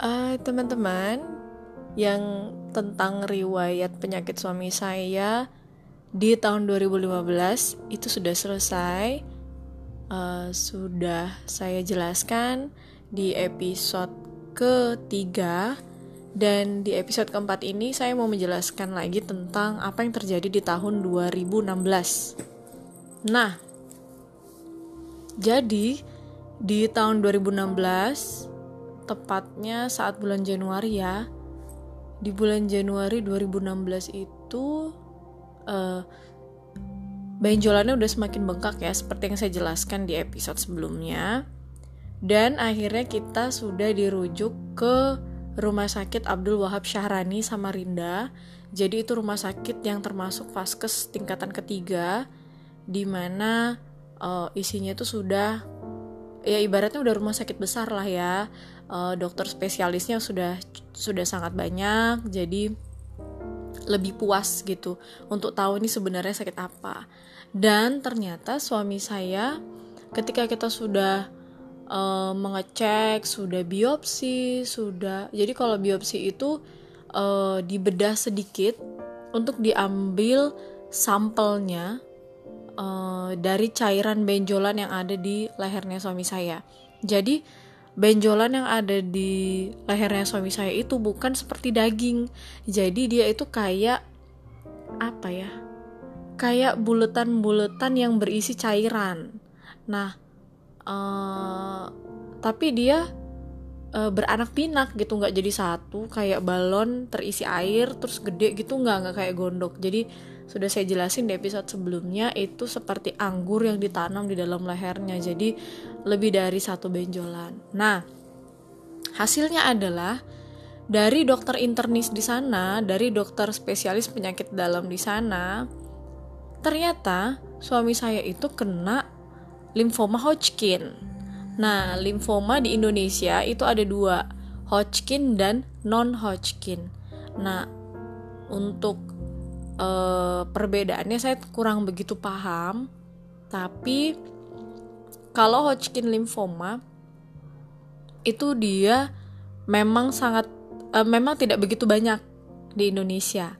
uh, teman-teman yang tentang riwayat penyakit suami saya di tahun 2015 itu sudah selesai. Uh, sudah saya jelaskan di episode ketiga. Dan di episode keempat ini saya mau menjelaskan lagi tentang apa yang terjadi di tahun 2016 nah jadi di tahun 2016 tepatnya saat bulan Januari ya. Di bulan Januari 2016 itu uh, benjolannya udah semakin bengkak ya seperti yang saya jelaskan di episode sebelumnya. Dan akhirnya kita sudah dirujuk ke Rumah Sakit Abdul Wahab Syahrani Samarinda. Jadi itu rumah sakit yang termasuk vaskes tingkatan ketiga di mana uh, isinya itu sudah ya ibaratnya udah rumah sakit besar lah ya uh, dokter spesialisnya sudah sudah sangat banyak jadi lebih puas gitu untuk tahu ini sebenarnya sakit apa. Dan ternyata suami saya ketika kita sudah uh, mengecek sudah biopsi sudah jadi kalau biopsi itu uh, dibedah sedikit untuk diambil sampelnya uh, dari cairan benjolan yang ada di lehernya suami saya. Jadi benjolan yang ada di lehernya suami saya itu bukan seperti daging. Jadi dia itu kayak apa ya? Kayak buletan-buletan yang berisi cairan. Nah, uh, tapi dia uh, beranak pinak gitu nggak jadi satu kayak balon terisi air terus gede gitu nggak nggak kayak gondok. Jadi sudah saya jelasin di episode sebelumnya itu seperti anggur yang ditanam di dalam lehernya. Jadi lebih dari satu benjolan. Nah hasilnya adalah dari dokter internis di sana dari dokter spesialis penyakit dalam di sana ternyata suami saya itu kena limfoma Hodgkin nah limfoma di Indonesia itu ada dua Hodgkin dan non Hodgkin nah untuk uh, perbedaannya saya kurang begitu paham tapi kalau Hodgkin lymphoma itu dia memang sangat uh, memang tidak begitu banyak di Indonesia.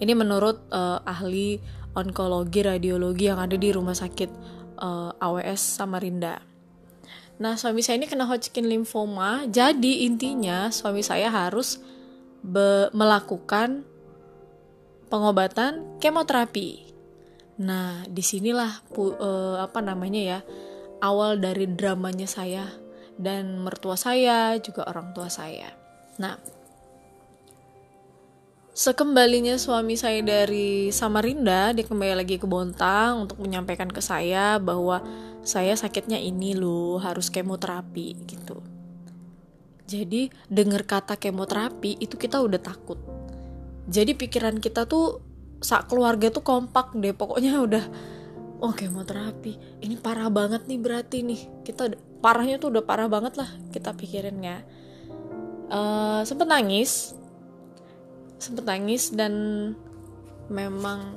Ini menurut uh, ahli onkologi radiologi yang ada di rumah sakit uh, AWS Samarinda Nah, suami saya ini kena Hodgkin lymphoma, jadi intinya suami saya harus melakukan pengobatan kemoterapi. Nah, di sinilah pu, uh, apa namanya ya awal dari dramanya saya dan mertua saya juga orang tua saya. Nah, sekembalinya suami saya dari Samarinda, dia kembali lagi ke Bontang untuk menyampaikan ke saya bahwa saya sakitnya ini loh harus kemoterapi gitu. Jadi dengar kata kemoterapi itu kita udah takut. Jadi pikiran kita tuh saat keluarga tuh kompak deh pokoknya udah oh kemoterapi ini parah banget nih berarti nih. Kita parahnya tuh udah parah banget lah kita pikirinnya. Uh, sempet nangis sempet nangis dan memang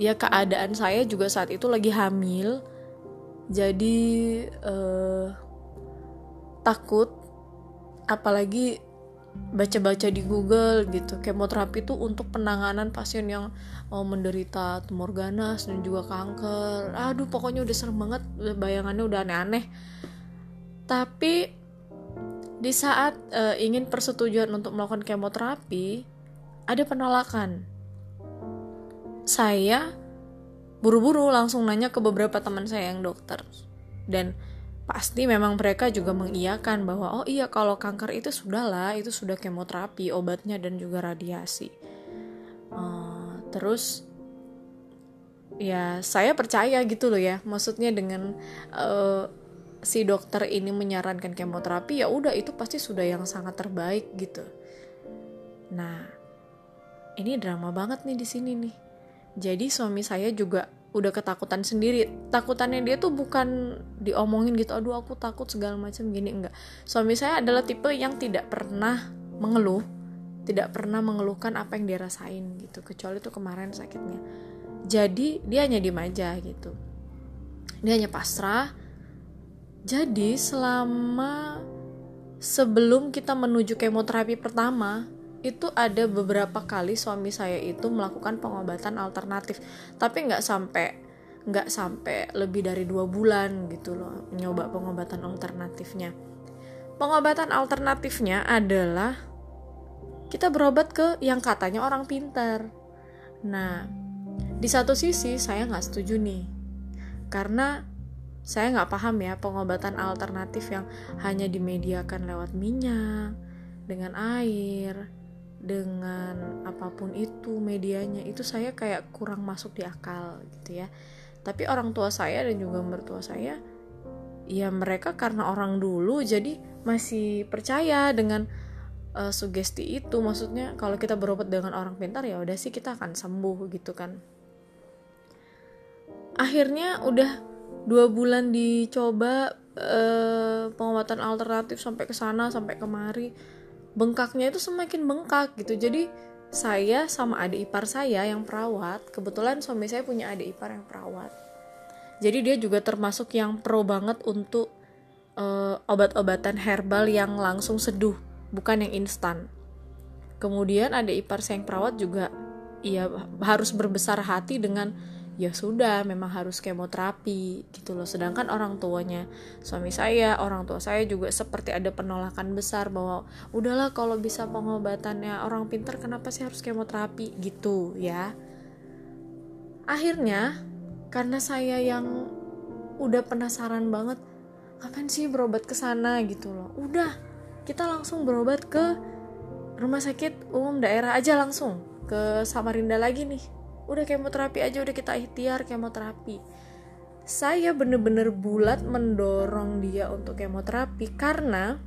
ya keadaan saya juga saat itu lagi hamil. Jadi uh, takut apalagi baca-baca di Google gitu. Kemoterapi itu untuk penanganan pasien yang oh, menderita tumor ganas dan juga kanker. Aduh pokoknya udah serem banget bayangannya udah aneh-aneh. Tapi di saat uh, ingin persetujuan untuk melakukan kemoterapi ada penolakan. Saya buru-buru langsung nanya ke beberapa teman saya yang dokter. Dan pasti memang mereka juga mengiyakan bahwa oh iya kalau kanker itu sudah lah itu sudah kemoterapi obatnya dan juga radiasi. Uh, terus ya saya percaya gitu loh ya. Maksudnya dengan uh, si dokter ini menyarankan kemoterapi ya udah itu pasti sudah yang sangat terbaik gitu. Nah ini drama banget nih di sini nih. Jadi suami saya juga udah ketakutan sendiri. Takutannya dia tuh bukan diomongin gitu aduh aku takut segala macam gini. Enggak. Suami saya adalah tipe yang tidak pernah mengeluh tidak pernah mengeluhkan apa yang dia rasain gitu kecuali tuh kemarin sakitnya. Jadi dia hanya diem aja gitu. Dia hanya pasrah. Jadi selama sebelum kita menuju kemoterapi pertama itu ada beberapa kali suami saya itu melakukan pengobatan alternatif. Tapi nggak sampai nggak sampai lebih dari dua bulan gitu loh nyoba pengobatan alternatifnya. Pengobatan alternatifnya adalah kita berobat ke yang katanya orang pintar. Nah di satu sisi saya nggak setuju nih. Karena saya nggak paham ya pengobatan alternatif yang hanya dimediakan lewat minyak dengan air dengan apa pun itu medianya itu saya kayak kurang masuk di akal gitu ya. Tapi orang tua saya dan juga mertua saya ya mereka karena orang dulu jadi masih percaya dengan uh, sugesti itu. Maksudnya kalau kita berobat dengan orang pintar ya udah sih kita akan sembuh gitu kan. Akhirnya udah dua bulan dicoba uh, pengobatan alternatif sampai ke sana sampai kemari bengkaknya itu semakin bengkak gitu. Jadi saya sama adik ipar saya yang perawat kebetulan suami saya punya adik ipar yang perawat. Jadi dia juga termasuk yang pro banget untuk uh, obat-obatan herbal yang langsung seduh bukan yang instan. Kemudian adik ipar saya yang perawat juga ya harus berbesar hati dengan ya sudah memang harus kemoterapi gitu loh. Sedangkan orang tuanya suami saya orang tua saya juga seperti ada penolakan besar bahwa udahlah kalau bisa pengobatannya orang pintar kenapa sih harus kemoterapi? Gitu ya. Akhirnya karena saya yang udah penasaran banget kapan sih berobat ke sana? Gitu loh. Udah kita langsung berobat ke rumah sakit umum daerah aja langsung ke Samarinda lagi nih udah kemoterapi aja udah kita ikhtiar kemoterapi. Saya bener-bener bulat mendorong dia untuk kemoterapi karena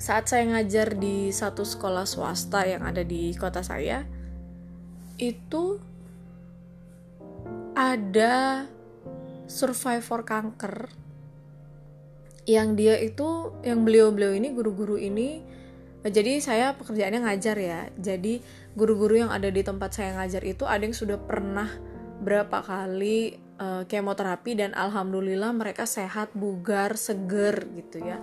saat saya ngajar di satu sekolah swasta yang ada di kota saya itu ada survivor kanker yang dia itu yang beliau-beliau ini guru-guru ini jadi saya pekerjaannya ngajar ya. Jadi guru-guru yang ada di tempat saya ngajar itu ada yang sudah pernah berapa kali uh, kemoterapi dan alhamdulillah mereka sehat bugar seger gitu ya.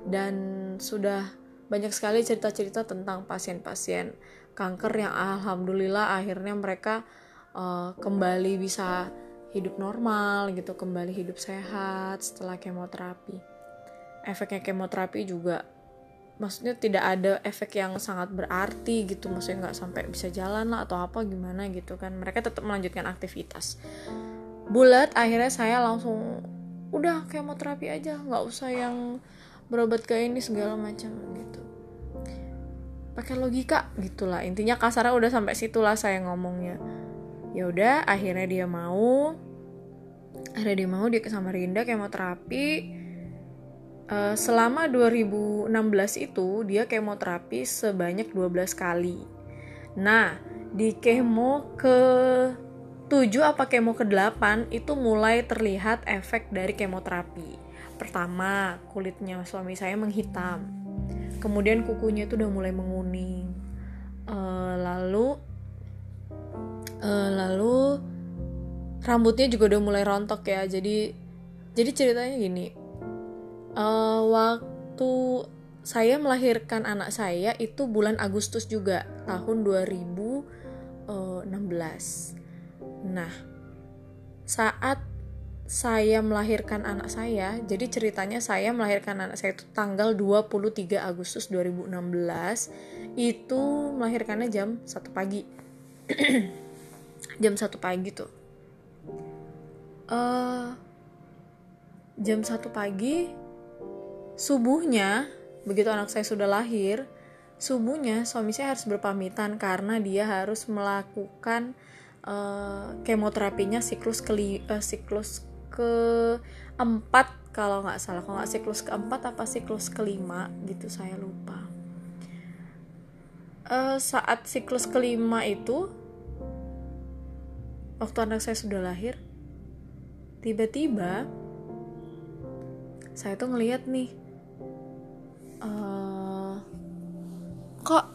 Dan sudah banyak sekali cerita-cerita tentang pasien-pasien kanker yang alhamdulillah akhirnya mereka uh, kembali bisa hidup normal gitu kembali hidup sehat setelah kemoterapi. Efeknya kemoterapi juga maksudnya tidak ada efek yang sangat berarti gitu. Maksudnya nggak sampai bisa jalan lah atau apa gimana gitu kan. Mereka tetap melanjutkan aktivitas. Bulat akhirnya saya langsung udah kemoterapi aja. Nggak usah yang berobat ke ini segala macam gitu. Pakai logika gitulah. Intinya kasarnya udah sampai situlah saya ngomongnya. Ya udah akhirnya dia mau. Akhirnya dia mau dia ke Samarinda kemoterapi uh, selama 2016 itu dia kemoterapi sebanyak 12 kali. Nah, di kemo ke 7 apa kemo ke 8 itu mulai terlihat efek dari kemoterapi. Pertama, kulitnya suami saya menghitam. Kemudian kukunya itu udah mulai menguning. Uh, lalu uh, lalu rambutnya juga udah mulai rontok ya. Jadi jadi ceritanya gini, uh, waktu saya melahirkan anak saya itu bulan Agustus juga tahun 2016. Nah, saat saya melahirkan anak saya, jadi ceritanya saya melahirkan anak saya itu tanggal 23 Agustus 2016. Itu melahirkannya jam 1 pagi. jam 1 pagi tuh. Uh, jam 1 pagi Subuhnya, begitu anak saya sudah lahir, subuhnya suami saya harus berpamitan karena dia harus melakukan uh, kemoterapinya siklus ke uh, siklus keempat. Kalau nggak salah kalau nggak siklus keempat apa siklus kelima gitu saya lupa. Uh, saat siklus kelima itu waktu anak saya sudah lahir tiba-tiba saya tuh ngeliat nih kok.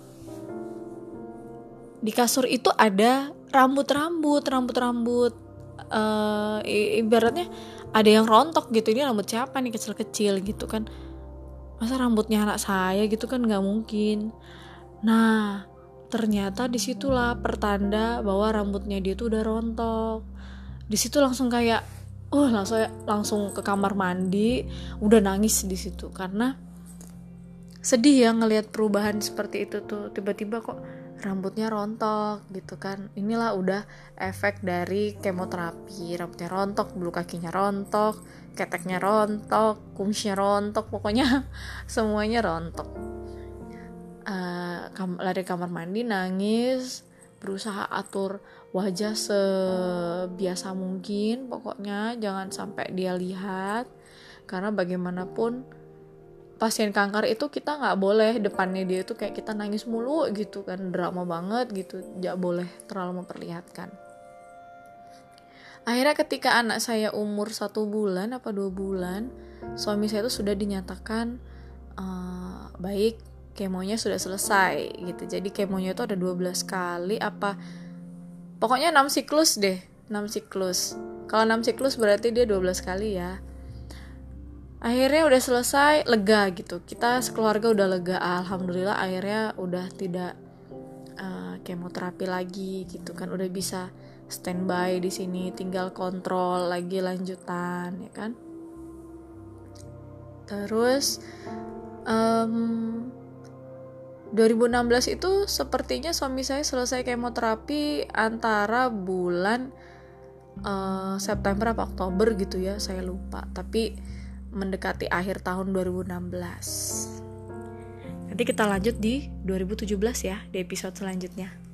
Di kasur itu ada rambut-rambut rambut-rambut uh, ibaratnya ada yang rontok gitu. Ini rambut siapa nih kecil-kecil gitu kan. Masa rambutnya anak saya gitu kan nggak mungkin. Nah ternyata di situlah pertanda bahwa rambutnya dia tuh udah rontok. Di situ langsung kayak oh langsung langsung ke kamar mandi udah nangis di situ. Karena sedih ya ngelihat perubahan seperti itu tuh. Tiba-tiba kok rambutnya rontok gitu kan. Inilah udah efek dari kemoterapi. Rambutnya rontok bulu kakinya rontok keteknya rontok kumisnya rontok pokoknya semuanya rontok. Uh, kam lari kamar mandi nangis berusaha atur wajah sebiasa mungkin pokoknya. Jangan sampai dia lihat. Karena bagaimanapun pasien kanker itu kita nggak boleh depannya dia itu kayak kita nangis mulu gitu kan drama banget gitu nggak boleh terlalu memperlihatkan. Akhirnya ketika anak saya umur satu bulan apa dua bulan suami saya itu sudah dinyatakan uh, baik kemonya sudah selesai gitu. Jadi kemonya itu ada 12 kali apa pokoknya 6 siklus deh 6 siklus. Kalau 6 siklus berarti dia 12 kali ya akhirnya udah selesai lega gitu. Kita sekeluarga udah lega. Alhamdulillah akhirnya udah tidak uh, kemoterapi lagi gitu kan. Udah bisa standby di sini tinggal kontrol lagi lanjutan ya kan. Terus um, 2016 itu sepertinya suami saya selesai kemoterapi antara bulan uh, September apa Oktober gitu ya saya lupa. Tapi mendekati akhir tahun 2016 nanti kita lanjut di 2017 ya di episode selanjutnya